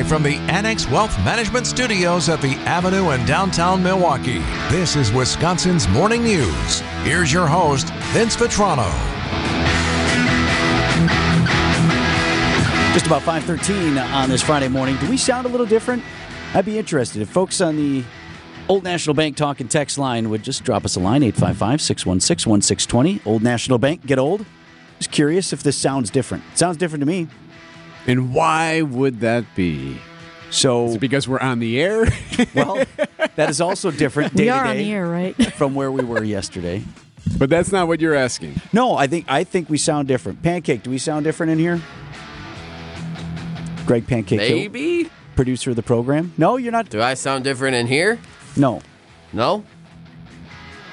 live from the Annex Wealth Management Studios at the Avenue in downtown Milwaukee. This is Wisconsin's Morning News. Here's your host, Vince Vitrano. Just about 5:13 on this Friday morning. Do we sound a little different? I'd be interested if folks on the Old National Bank talk and text line would just drop us a line 855-616-1620. Old National Bank, get old. Just curious if this sounds different. It sounds different to me. And why would that be? So Is because we're on the air? well, that is also different day We to are on the air, right? from where we were yesterday. but that's not what you're asking. No, I think I think we sound different. Pancake, do we sound different in here? Greg Pancake, Hill, Maybe? producer of the program. No, you're not. Do I sound different in here? No, No?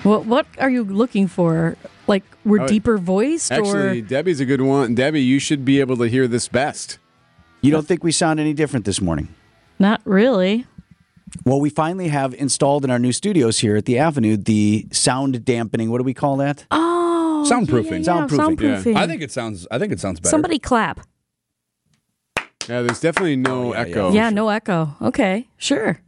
what What are you looking for? Like we're Oh, deeper voiced, Actually, or Debbie's a good one. Debbie, you should be able to hear this best. you don't think we sound any different this morning? not really? Well, we finally have installed in our new studios here at the Avenue the sound dampening. What do we call that? Oh, Soundproofing. Yeah, yeah, Soundproofing. soundproofing. I think it sounds. I think it sounds better. somebody clap. Yeah, there's definitely no Oh, yeah, echo. yeah, no echo. Okay, sure.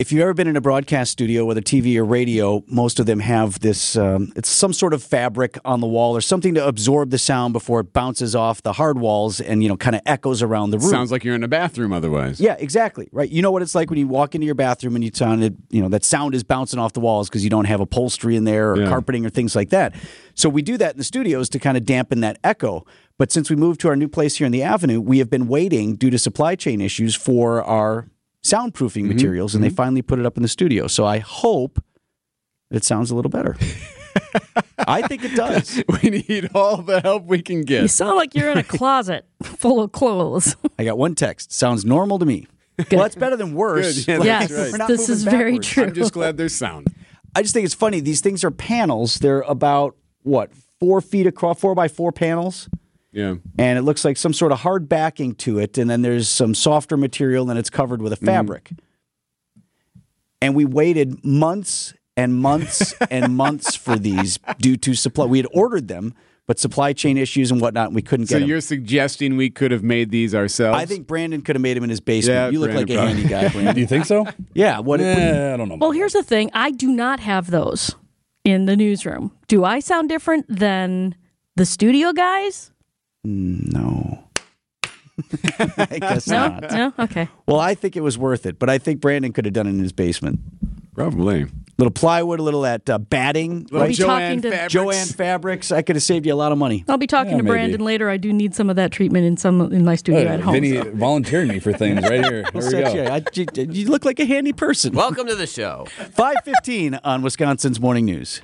If you've ever been in a broadcast studio, whether TV or radio, most of them have this. Um, it's some sort of fabric on the wall or something to absorb the sound before it bounces off the hard walls and you know kind of echoes around the room. Sounds like you're in a bathroom otherwise. Yeah, exactly. Right. You know what it's like when you walk into your bathroom and you sound it, you know, that sound is bouncing off the walls because you don't have upholstery in there or Yeah. carpeting or things like that. So we do that in the studios to kind of dampen that echo. But since we moved to our new place here in the Avenue, we have been waiting due to supply chain issues for our soundproofing mm-hmm. materials, and they mm-hmm. finally put it up in the studio. So I hope it sounds a little better. I think it does. We need all the help we can get. You sound like you're in a closet full of clothes. I got one text. Sounds normal to me. Well, that's better than worse. Good. Yeah, Like, yes, right. this moving is very true. I'm just glad there's sound. I just think it's funny. These things are panels. They're about what four feet across, four by four panels, Yeah. and it looks like some sort of hard backing to it. And then there's some softer material, and it's covered with a fabric. And we waited months and months and months for these due to supply. We had ordered them, but supply chain issues and whatnot, and we couldn't So get them. you're suggesting we could have made these ourselves? I think Brandon could have made them in his basement. Yeah, you look Brandon like a probably- handy guy, Brandon. Do you think so? yeah. What? what- Eh, I don't know. well, here's the thing: I do not have those in the newsroom. Do I sound different than the studio guys? No. I guess No, not. no. Okay. Well, I think it was worth it, but I think Brandon could have done it in his basement. probably. little plywood, a little that uh, batting. I'll right? be Joanne talking to Fabrics. Joanne Fabrics. I could have saved you a lot of money. I'll be talking Yeah, to maybe. Brandon later. I do need some of that treatment in some in my studio Uh, at home. Vinny so. volunteered me for things right here. Here we go. you- I- you, you look like a handy person. Welcome to the show. 515 on Wisconsin's Morning News.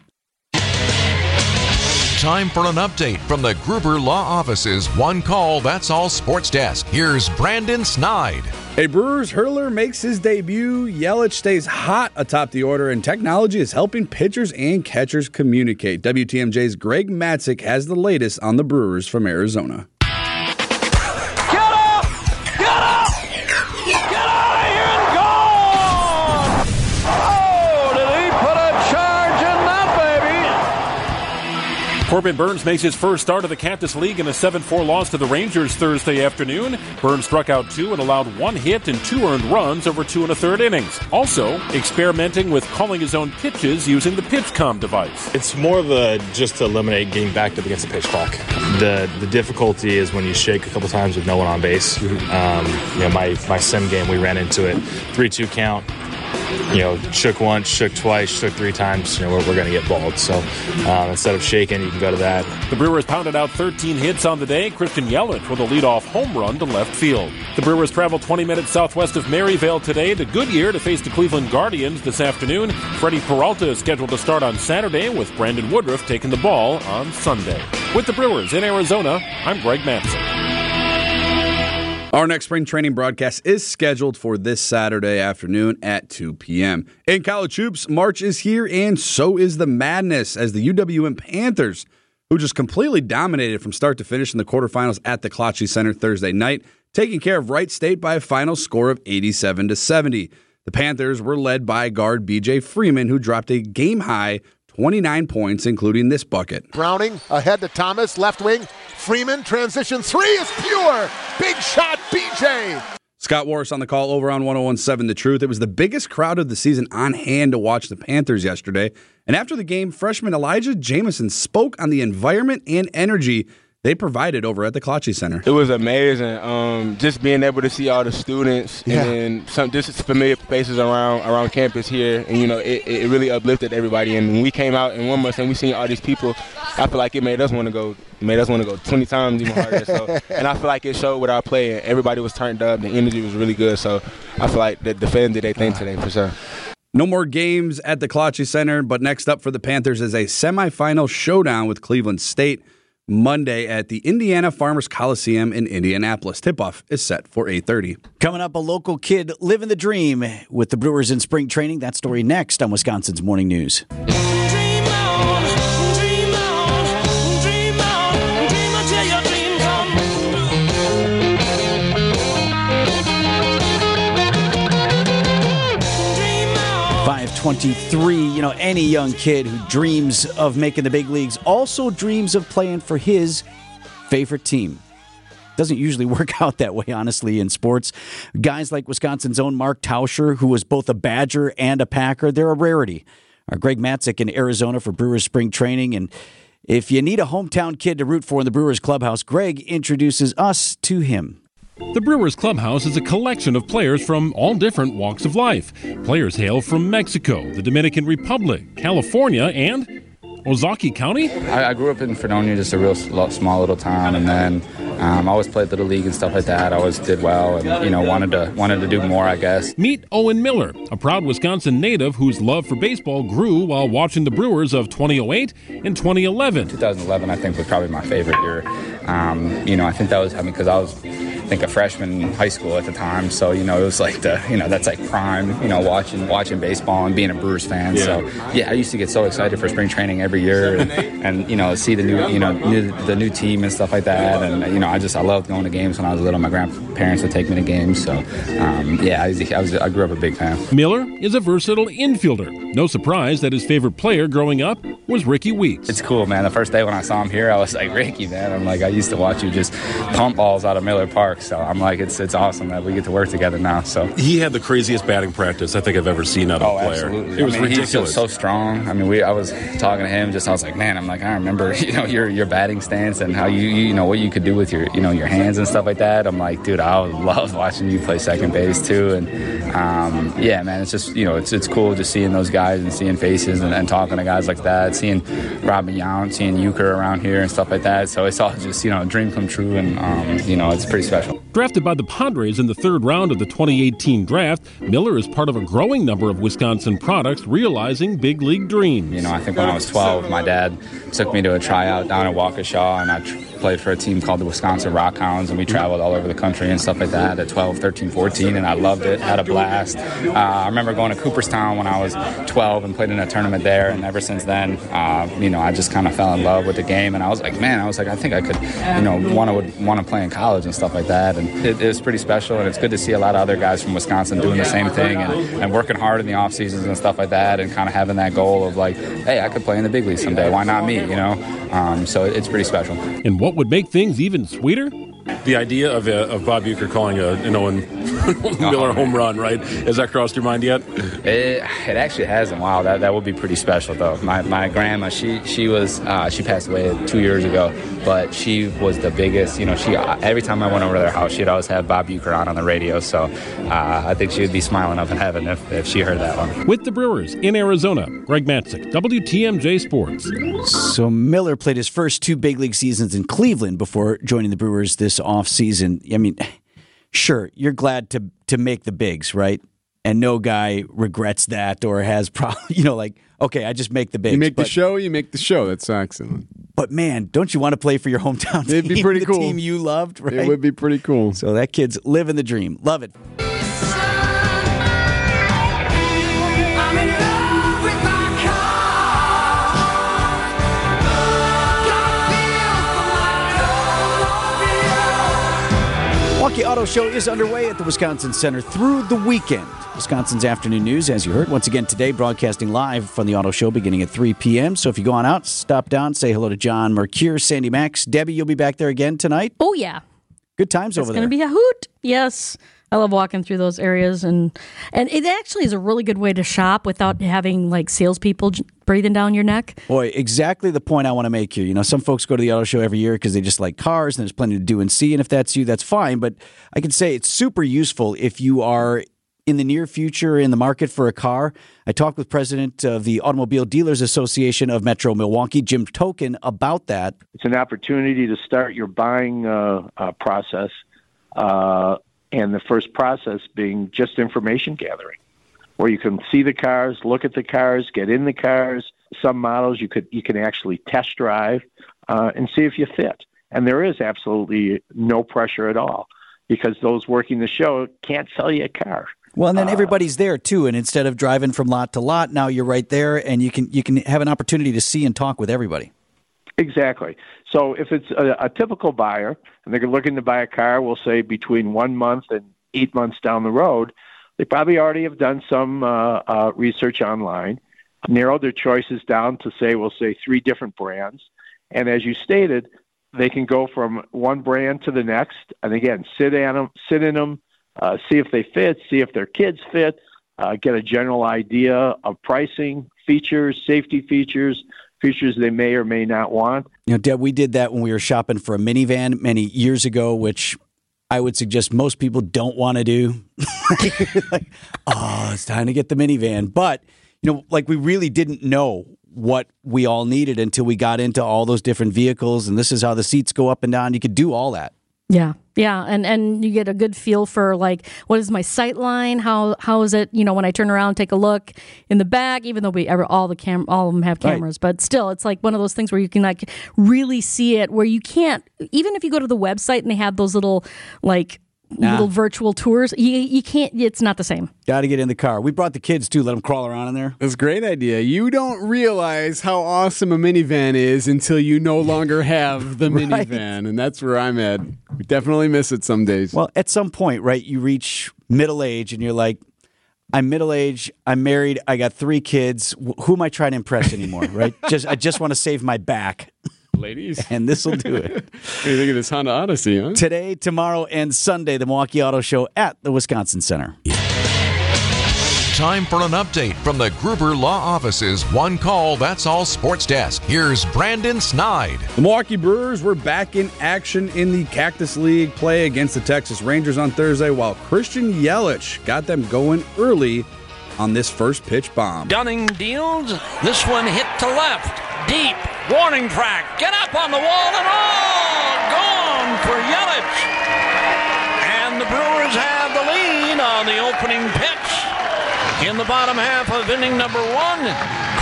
Time for an update from the Gruber Law Office's One Call That's All Sports Desk. Here's Brandon Snide. A Brewers hurler makes his debut. Yelich stays hot atop the order, and technology is helping pitchers and catchers communicate. WTMJ's Greg Matzek has the latest on the Brewers from Arizona. Corbin Burnes makes his first start of the Cactus League in a 7 4 loss to the Rangers Thursday afternoon. Burnes struck out two and allowed one hit and two earned runs over two and a third innings. Also, experimenting with calling his own pitches using the PitchCom device. It's more of a just to eliminate getting backed up against the pitch clock. The the difficulty is when you shake a couple times with no one on base. Um, you know, my my sim game we ran into it, three two count. You know, shook once, shook twice, shook three times. You know, we're, we're going to get balled. So um, instead of shaking, you can go to that. The Brewers pounded out 13 hits on the day. Christian Yelich with a leadoff home run to left field. The Brewers travel 20 minutes southwest of Maryvale today to Goodyear to face the Cleveland Guardians this afternoon. Freddie Peralta is scheduled to start on Saturday with Brandon Woodruff taking the ball on Sunday. With the Brewers in Arizona, I'm Greg Manson. Our next spring training broadcast is scheduled for this Saturday afternoon at 2 p.m. In college hoops, March is here, and so is the madness as the UWM Panthers, who just completely dominated from start to finish in the quarterfinals at the Klotsche Center Thursday night, taking care of Wright State by a final score of 87 to 70. The Panthers were led by guard BJ Freeman, who dropped a game high 29 points, including this bucket. Browning ahead to Thomas, left wing. Freeman transition three is pure. Big shot, BJ. Scott Warras on the call over on 1017 The Truth. It was the biggest crowd of the season on hand to watch the Panthers yesterday. And after the game, freshman Elijah Jamison spoke on the environment and energy they provided over at the Klotsche Center. It was amazing. Um, just being able to see all the students Yeah. and some just familiar faces around around campus here, and you know, it, it really uplifted everybody. And when we came out in one month and we seen all these people, I feel like it made us want to go, made us want to go 20 times even harder. So, and I feel like it showed with our play. And everybody was turned up. The energy was really good. So, I feel like the, the fans did their thing today for sure. No more games at the Klotsche Center, but next up for the Panthers is a semifinal showdown with Cleveland State Monday at the Indiana Farmers Coliseum in Indianapolis. Tip-off is set for 8:30. Coming up, a local kid living the dream with the Brewers in spring training. That story next on Wisconsin's Morning News. 25, 23. You know, any young kid who dreams of making the big leagues also dreams of playing for his favorite team. Doesn't usually work out that way, honestly, in sports. Guys like Wisconsin's own Mark Tauscher, who was both a Badger and a Packer, they're a rarity. Our Greg Matzek in Arizona for Brewers spring training. And if you need a hometown kid to root for in the Brewers clubhouse, Greg introduces us to him. The Brewers Clubhouse is a collection of players from all different walks of life. Players hail from Mexico, the Dominican Republic, California, and Ozaukee County. I, I grew up in Fredonia, just a real small little town, and then um, I always played little league and stuff like that. I always did well, and you know wanted to wanted to do more, I guess. Meet Owen Miller, a proud Wisconsin native whose love for baseball grew while watching the Brewers of 2008 and 2011. 2011, I think, was probably my favorite year. Um, you know, I think that was I mean because I was. I think a freshman in high school at the time, so you know it was like the you know that's like prime, you know watching watching baseball and being a Brewers fan. So yeah, I used to get so excited for spring training every year, and, and you know see the new you know new, the new team and stuff like that. And you know I just I loved going to games when I was little. My grandparents would take me to games, so um, yeah, I was, I was I grew up a big fan. Miller is a versatile infielder. No surprise that his favorite player growing up was Rickie Weeks. It's cool, man. The first day when I saw him here, I was like, Ricky, man. I'm like, I used to watch you just pump balls out of Miller Park. So I'm like, it's it's awesome that we get to work together now. So He had the craziest batting practice I think I've ever seen out of Oh, a player. absolutely. It was I mean, ridiculous. so, strong. I mean, we. I was talking to him. Just I was like, man. I'm like, I remember, you know, your your batting stance and how you, you know what you could do with your you know your hands and stuff like that. I'm like, dude, I would love watching you play second base too. And um, yeah, man, it's just you know, it's it's cool just seeing those guys and seeing faces and, and talking to guys like that. Seeing Robin Yount, seeing Uecker around here and stuff like that. So it's all just you know a dream come true, and um, you know, it's pretty special. Drafted by the Padres in the third round of the 2018 draft, Miller is part of a growing number of Wisconsin products realizing big league dreams. You know, I think when I was 12, my dad took me to a tryout down in Waukesha, and I tr- played for a team called the Wisconsin Rockhounds, and we traveled all over the country and stuff like that at 12, 13, 14, and I loved it, had a blast. Uh, I remember going to Cooperstown when I was 12 and played in a tournament there, and ever since then, uh, you know, I just kind of fell in love with the game, and I was like, man, I was like, I think I could, you know, want to want to play in college and stuff like that, and it, it was pretty special, and it's good to see a lot of other guys from Wisconsin doing the same thing and, and working hard in the off seasons and stuff like that, and kind of having that goal of like, hey, I could play in the big leagues someday. Why not me? You know, um, so it's pretty special. And what would make things even sweeter? the idea of, uh, of Bob Uecker calling a, an Owen Miller home run, right? Has that crossed your mind yet? It, it actually hasn't. Wow, that, that would be pretty special though. My, my grandma, she she was uh, she passed away two years ago, but she was the biggest. You know, she uh, every time I went over to their house, she'd always have Bob Uecker on on the radio. So uh, I think she would be smiling up in heaven if, if she heard that one. With the Brewers in Arizona, Greg Matzek, WTMJ Sports. So Miller played his first two big league seasons in Cleveland before joining the Brewers this offseason. I mean, sure, you're glad to to make the bigs, right? And no guy regrets that or has pro you know, like, okay, I just make the bigs. You make the show, you make the show. That's excellent. but man, don't you want to play for your hometown It'd team? be pretty the cool. team you loved, right? It would be pretty cool. so that kid's living the dream. Love it. Auto Show is underway at the Wisconsin Center through the weekend. Wisconsin's afternoon news, as you heard, once again today, broadcasting live from the Auto Show beginning at 3 p.m. So if you go on out, stop down, say hello to John Mercure, Sandy Maxx. Debbie, you'll be back there again tonight. Oh, yeah. Good times It's over there. It's going to be a hoot. Yes. I love walking through those areas, and and it actually is a really good way to shop without having like salespeople breathing down your neck. Boy, exactly the point I want to make here. You know, some folks go to the auto show every year because they just like cars and there's plenty to do and see. And if that's you, that's fine. But I can say it's super useful if you are in the near future in the market for a car. I talked with president of the Automobile Dealers Association of Metro Milwaukee, Jim Tolkan, about that. It's an opportunity to start your buying uh, uh, process, uh, and the first process being just information gathering, where you can see the cars, look at the cars, get in the cars. Some models you could you can actually test drive uh, and see if you fit. And there is absolutely no pressure at all because those working the show can't sell you a car. Well, and then everybody's there too, and instead of driving from lot to lot, now you're right there, and you can you can have an opportunity to see and talk with everybody. Exactly. So if it's a, a typical buyer and they're looking to buy a car, we'll say between one month and eight months down the road, they probably already have done some uh, uh, research online, narrowed their choices down to say, we'll say three different brands. And as you stated, they can go from one brand to the next, and again, sit in them, sit in them, uh, see if they fit, see if their kids fit, uh, get a general idea of pricing, features, safety features, features they may or may not want. You know, Deb, we did that when we were shopping for a minivan many years ago, which I would suggest most people don't want to do. like, oh, it's time to get the minivan. But, you know, like we really didn't know what we all needed until we got into all those different vehicles. And this is how the seats go up and down. You could do all that. Yeah, yeah, and and you get a good feel for like what is my sight line? How how is it? You know, when I turn around, take a look in the back. Even though we ever all the cam all of them have Right. cameras, but still, it's like one of those things where you can like really see it. Where you can't even if you go to the website and they have those little like Nah. little virtual tours, you you can't. It's not the same. Got to get in the car. We brought the kids too. Let them crawl around in there. That's a great idea. You don't realize how awesome a minivan is until you no longer have the Right. minivan, and that's where I'm at. We definitely miss it some days. Well, at some point, right, you reach middle age and you're like, I'm middle aged, I'm married, I got three kids. Who am I trying to impress anymore, right? just I just want to save my back. Ladies. And this will do it. What do you think of this Honda Odyssey, huh? Today, tomorrow, and Sunday, the Milwaukee Auto Show at the Wisconsin Center. Time for an update from the Gruber Law Office's One Call That's All Sports Desk. Here's Brandon Snide. The Milwaukee Brewers were back in action in the Cactus League play against the Texas Rangers on Thursday, while Christian Yelich got them going early on this first pitch bomb. Dunning deals. This one hit to left. Deep. Warning track. Get up on the wall and all gone for Yelich. And the Brewers have the lead on the opening pitch. In the bottom half of inning number one,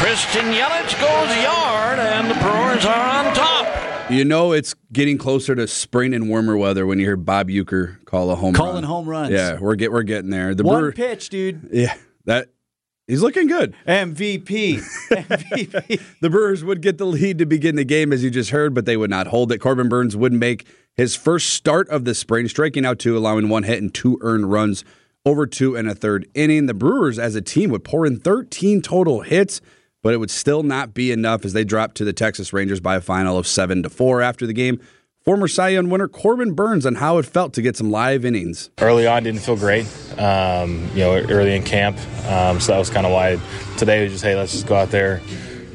Christian Yelich goes yard, and the Brewers are on top. You know it's getting closer to spring and warmer weather when you hear Bob Uecker call a home Calling run. Calling home runs. Yeah, we're get we're getting there. The One Brewer- pitch, dude. Yeah, that he's looking good. MVP. MVP. the Brewers would get the lead to begin the game, as you just heard, but they would not hold it. Corbin Burnes would make his first start of the spring, striking out two, allowing one hit and two earned runs over two and a third inning. The Brewers, as a team, would pour in 13 total hits, but it would still not be enough as they dropped to the Texas Rangers by a final of seven to four after the game. Former Cy Young winner Corbin Burnes on how it felt to get some live innings. Early on, didn't feel great. Um, you know, early in camp, um, so that was kind of why today was just hey, let's just go out there.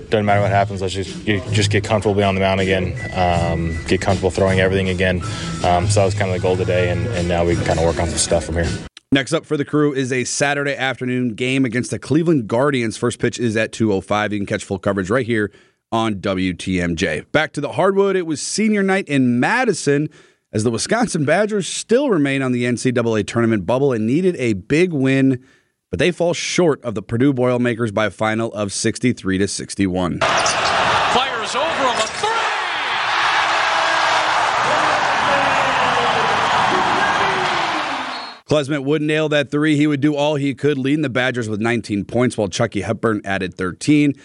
Doesn't matter what happens. Let's just just get comfortable being on the mound again. Um, get comfortable throwing everything again. Um, so that was kind of the goal today, and, and now we can kind of work on some stuff from here. Next up for the crew is a Saturday afternoon game against the Cleveland Guardians. First pitch is at 2:05. You can catch full coverage right here on WTMJ. Back to the hardwood. It was senior night in Madison as the Wisconsin Badgers still remain on the NCAA tournament bubble and needed a big win, but they fall short of the Purdue Boilermakers by a final of 63 to 61. Fires over him a three. Klesmit would nail that three. He would do all he could, leading the Badgers with 19 points, while Chucky Hepburn added 13.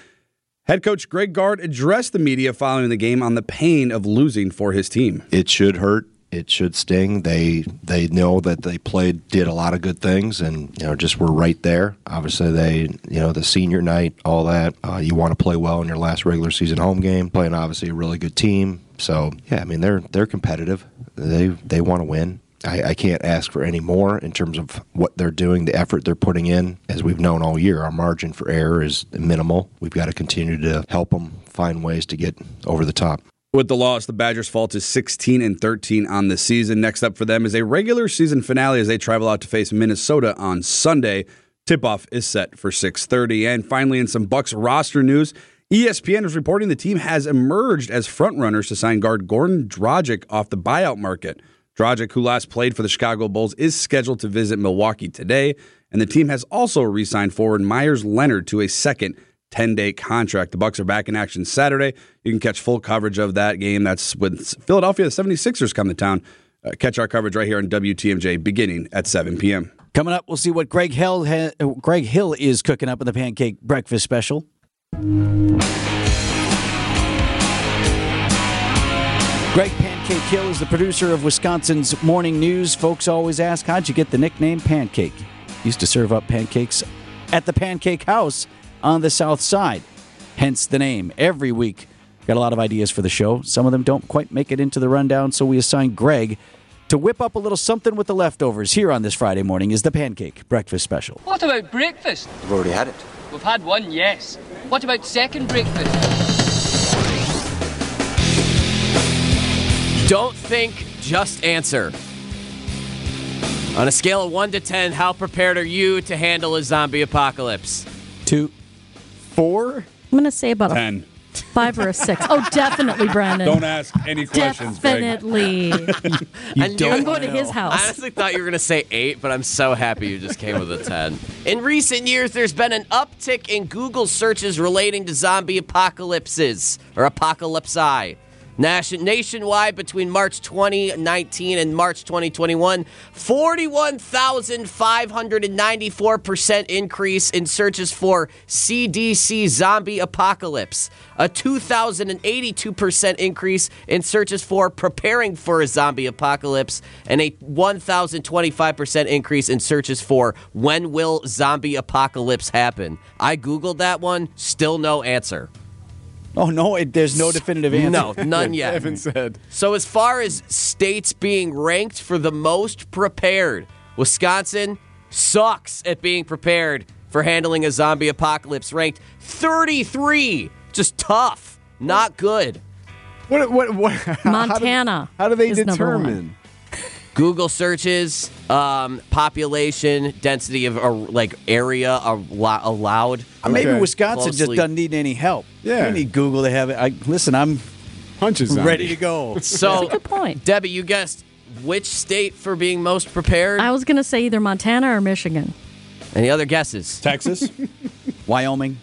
Head coach Greg Gard addressed the media following the game on the pain of losing for his team. it should hurt. It should sting. They they know that they played, did a lot of good things, and you know just were right there. Obviously, they you know the senior night, all that. Uh, you want to play well in your last regular season home game. Playing obviously a really good team. So yeah, I mean they're they're competitive. They they want to win. I, I can't ask for any more in terms of what they're doing, the effort they're putting in. As we've known all year, our margin for error is minimal. We've got to continue to help them find ways to get over the top. With the loss, the Badgers fall to 16 and 13 on the season. Next up for them is a regular season finale as they travel out to face Minnesota on Sunday. Tip-off is set for 6:30. And finally, in some Bucks roster news, ESPN is reporting the team has emerged as frontrunners to sign guard Goran Dragic off the buyout market. Dragic, who last played for the Chicago Bulls, is scheduled to visit Milwaukee today, and the team has also re-signed forward Meyers Leonard to a second 10-day contract. The Bucks are back in action Saturday. You can catch full coverage of that game. That's when Philadelphia the 76ers come to town. Uh, catch our coverage right here on WTMJ beginning at 7 p.m. Coming up, we'll see what Greg Hill, ha- Greg Hill is cooking up in the pancake breakfast special. Greg Pancake Hill is the producer of Wisconsin's Morning News. Folks always ask, how'd you get the nickname Pancake? Used to serve up pancakes at the Pancake House on the South Side. Hence the name. Every week, got a lot of ideas for the show. Some of them don't quite make it into the rundown, so we assigned Greg to whip up a little something with the leftovers here on this Friday morning is the Pancake Breakfast Special. What about breakfast? We've already had it. We've had one, yes. What about second breakfast? Don't think, just answer. On a scale of 1 to 10, how prepared are you to handle a zombie apocalypse? Two, four? I'm going to say about Ten. a five or a six. Oh, definitely, Brandon. Don't ask any questions, Greg. Definitely. I knew- I'm going to his house. I honestly thought you were going to say 8, but I'm so happy you just came with a 10. In recent years, there's been an uptick in Google searches relating to zombie apocalypses or apocalypse apocalypsi. Nation, nationwide, between March 2019 and March 2021, 41,594% increase in searches for CDC zombie apocalypse, a 2,082% increase in searches for preparing for a zombie apocalypse, and a 1,025% increase in searches for when will zombie apocalypse happen. I Googled that one, still no answer. Oh, no, it, there's no definitive answer. No, none yet. Evan said. So, as far as states being ranked for the most prepared, Wisconsin sucks at being prepared for handling a zombie apocalypse, ranked 33. Just tough, not good. What? What? What? how do- Montana. How do, they is number one. determine? Google searches, um, population, density of uh, like area allo- allowed. Maybe Okay. Wisconsin just doesn't need any help. Yeah. You need Google to have it. I, listen, I'm Hunches ready me. to go. So, Good point. Debbie, you guessed which state for being most prepared? I was going to say either Montana or Michigan. Any other guesses? Texas? Wyoming.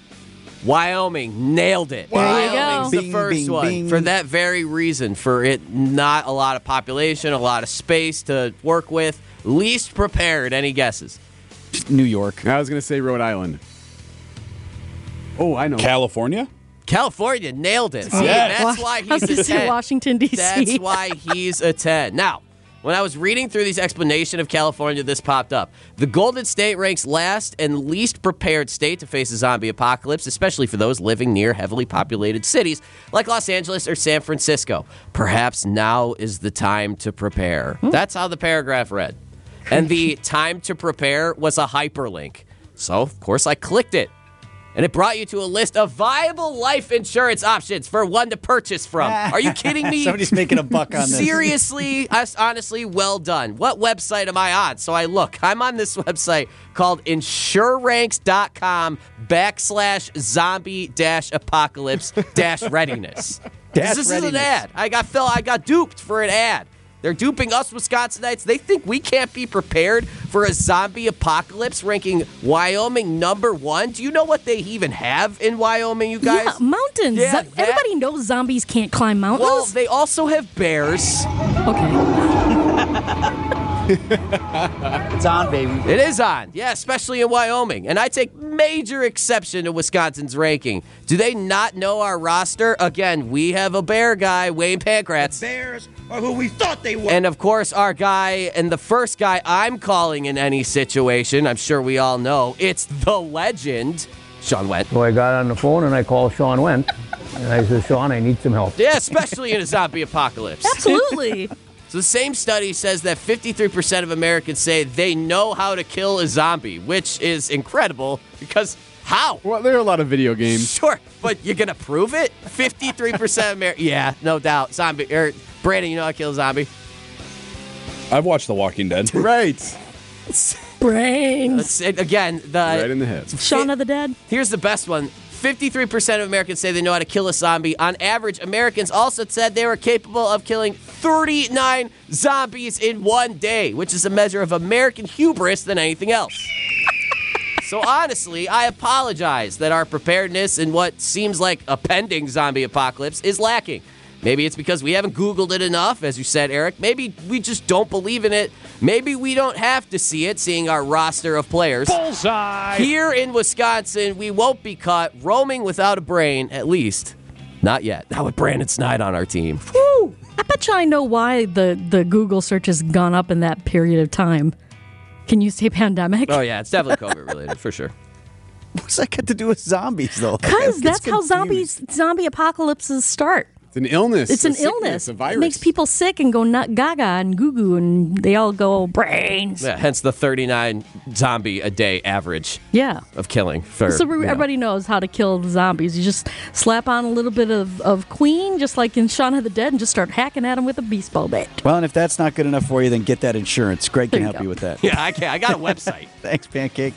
Wyoming nailed it. There you go. Wyoming's the Bing, first bing, one bing. for that very reason. For it not a lot of population, a lot of space to work with. Least prepared. Any guesses? New York. I was gonna say Rhode Island. Oh, I know. California? California nailed it. Oh, See, Yes. that's why I was he's a 10. Washington, D.C. That's why he's a 10. Now, when I was reading through these explanation of California, this popped up. The Golden State ranks last and least prepared state to face a zombie apocalypse, especially for those living near heavily populated cities like Los Angeles or San Francisco. Perhaps now is the time to prepare. Hmm. That's how the paragraph read. And the time to prepare was a hyperlink. So, of course, I clicked it. And it brought you to a list of viable life insurance options for one to purchase from. Are you kidding me? Somebody's making a buck on this. Seriously, us- honestly, well done. What website am I on? So I look. I'm on this website called insureranks.com backslash zombie dash apocalypse dash readiness. Dash this is an ad. I got Phil. I got duped for an ad. They're duping us Wisconsinites. They think we can't be prepared for a zombie apocalypse, ranking Wyoming number one. Do you know what they even have in Wyoming, you guys? Yeah, mountains. Yeah, that- Everybody knows zombies can't climb mountains. Well, they also have bears. okay. It's on, baby. It is on, yeah, especially in Wyoming. And I take major exception to Wisconsin's ranking. Do they not know our roster? Again, we have a bear guy, Wayne Pankratz. Bears are who we thought they were. And of course, our guy, and the first guy I'm calling in any situation, I'm sure we all know, it's the legend, Sean Went. So I got on the phone and I called Sean Went. And I said, Sean, I need some help. Yeah, especially in a zombie apocalypse. Absolutely. So the same study says that 53% of Americans say they know how to kill a zombie, which is incredible because how? Well, there are a lot of video games. Sure, but you're gonna prove it? 53% of Americans. Yeah, no doubt. Zombie. Or Brandon, you know how to kill a zombie? I've watched The Walking Dead. Right. Brains. Again, the Right in the head. Shaun of the Dead. Here's the best one. 53% of Americans say they know how to kill a zombie. On average, Americans also said they were capable of killing 39 zombies in one day, which is a measure of American hubris than anything else. So honestly, I apologize that our preparedness in what seems like a pending zombie apocalypse is lacking. Maybe it's because we haven't Googled it enough, as you said, Eric. Maybe we just don't believe in it. Maybe we don't have to see it, seeing our roster of players. Bullseye. Here in Wisconsin, we won't be caught roaming without a brain, at least. Not yet. Not with Brandon Snide on our team. Woo! I bet you I know why the, the Google search has gone up in that period of time. Can you say pandemic? Oh, yeah, it's definitely COVID related, for sure. What's that got to do with zombies, though? Because I'm that's how zombies zombie apocalypses start. It's an illness. It's a an sickness, illness. A It virus. makes people sick and go nut gaga and goo goo and they all go brains. Yeah, hence the 39 zombie a day average Yeah. of killing. For, so you know. everybody knows how to kill the zombies. You just slap on a little bit of, of Queen, just like in Shaun of the Dead, and just start hacking at them with a baseball bat. Well, and if that's not good enough for you, then get that insurance. Greg can you help go. you with that. Yeah, I, can, I got a website. Thanks, Pancake.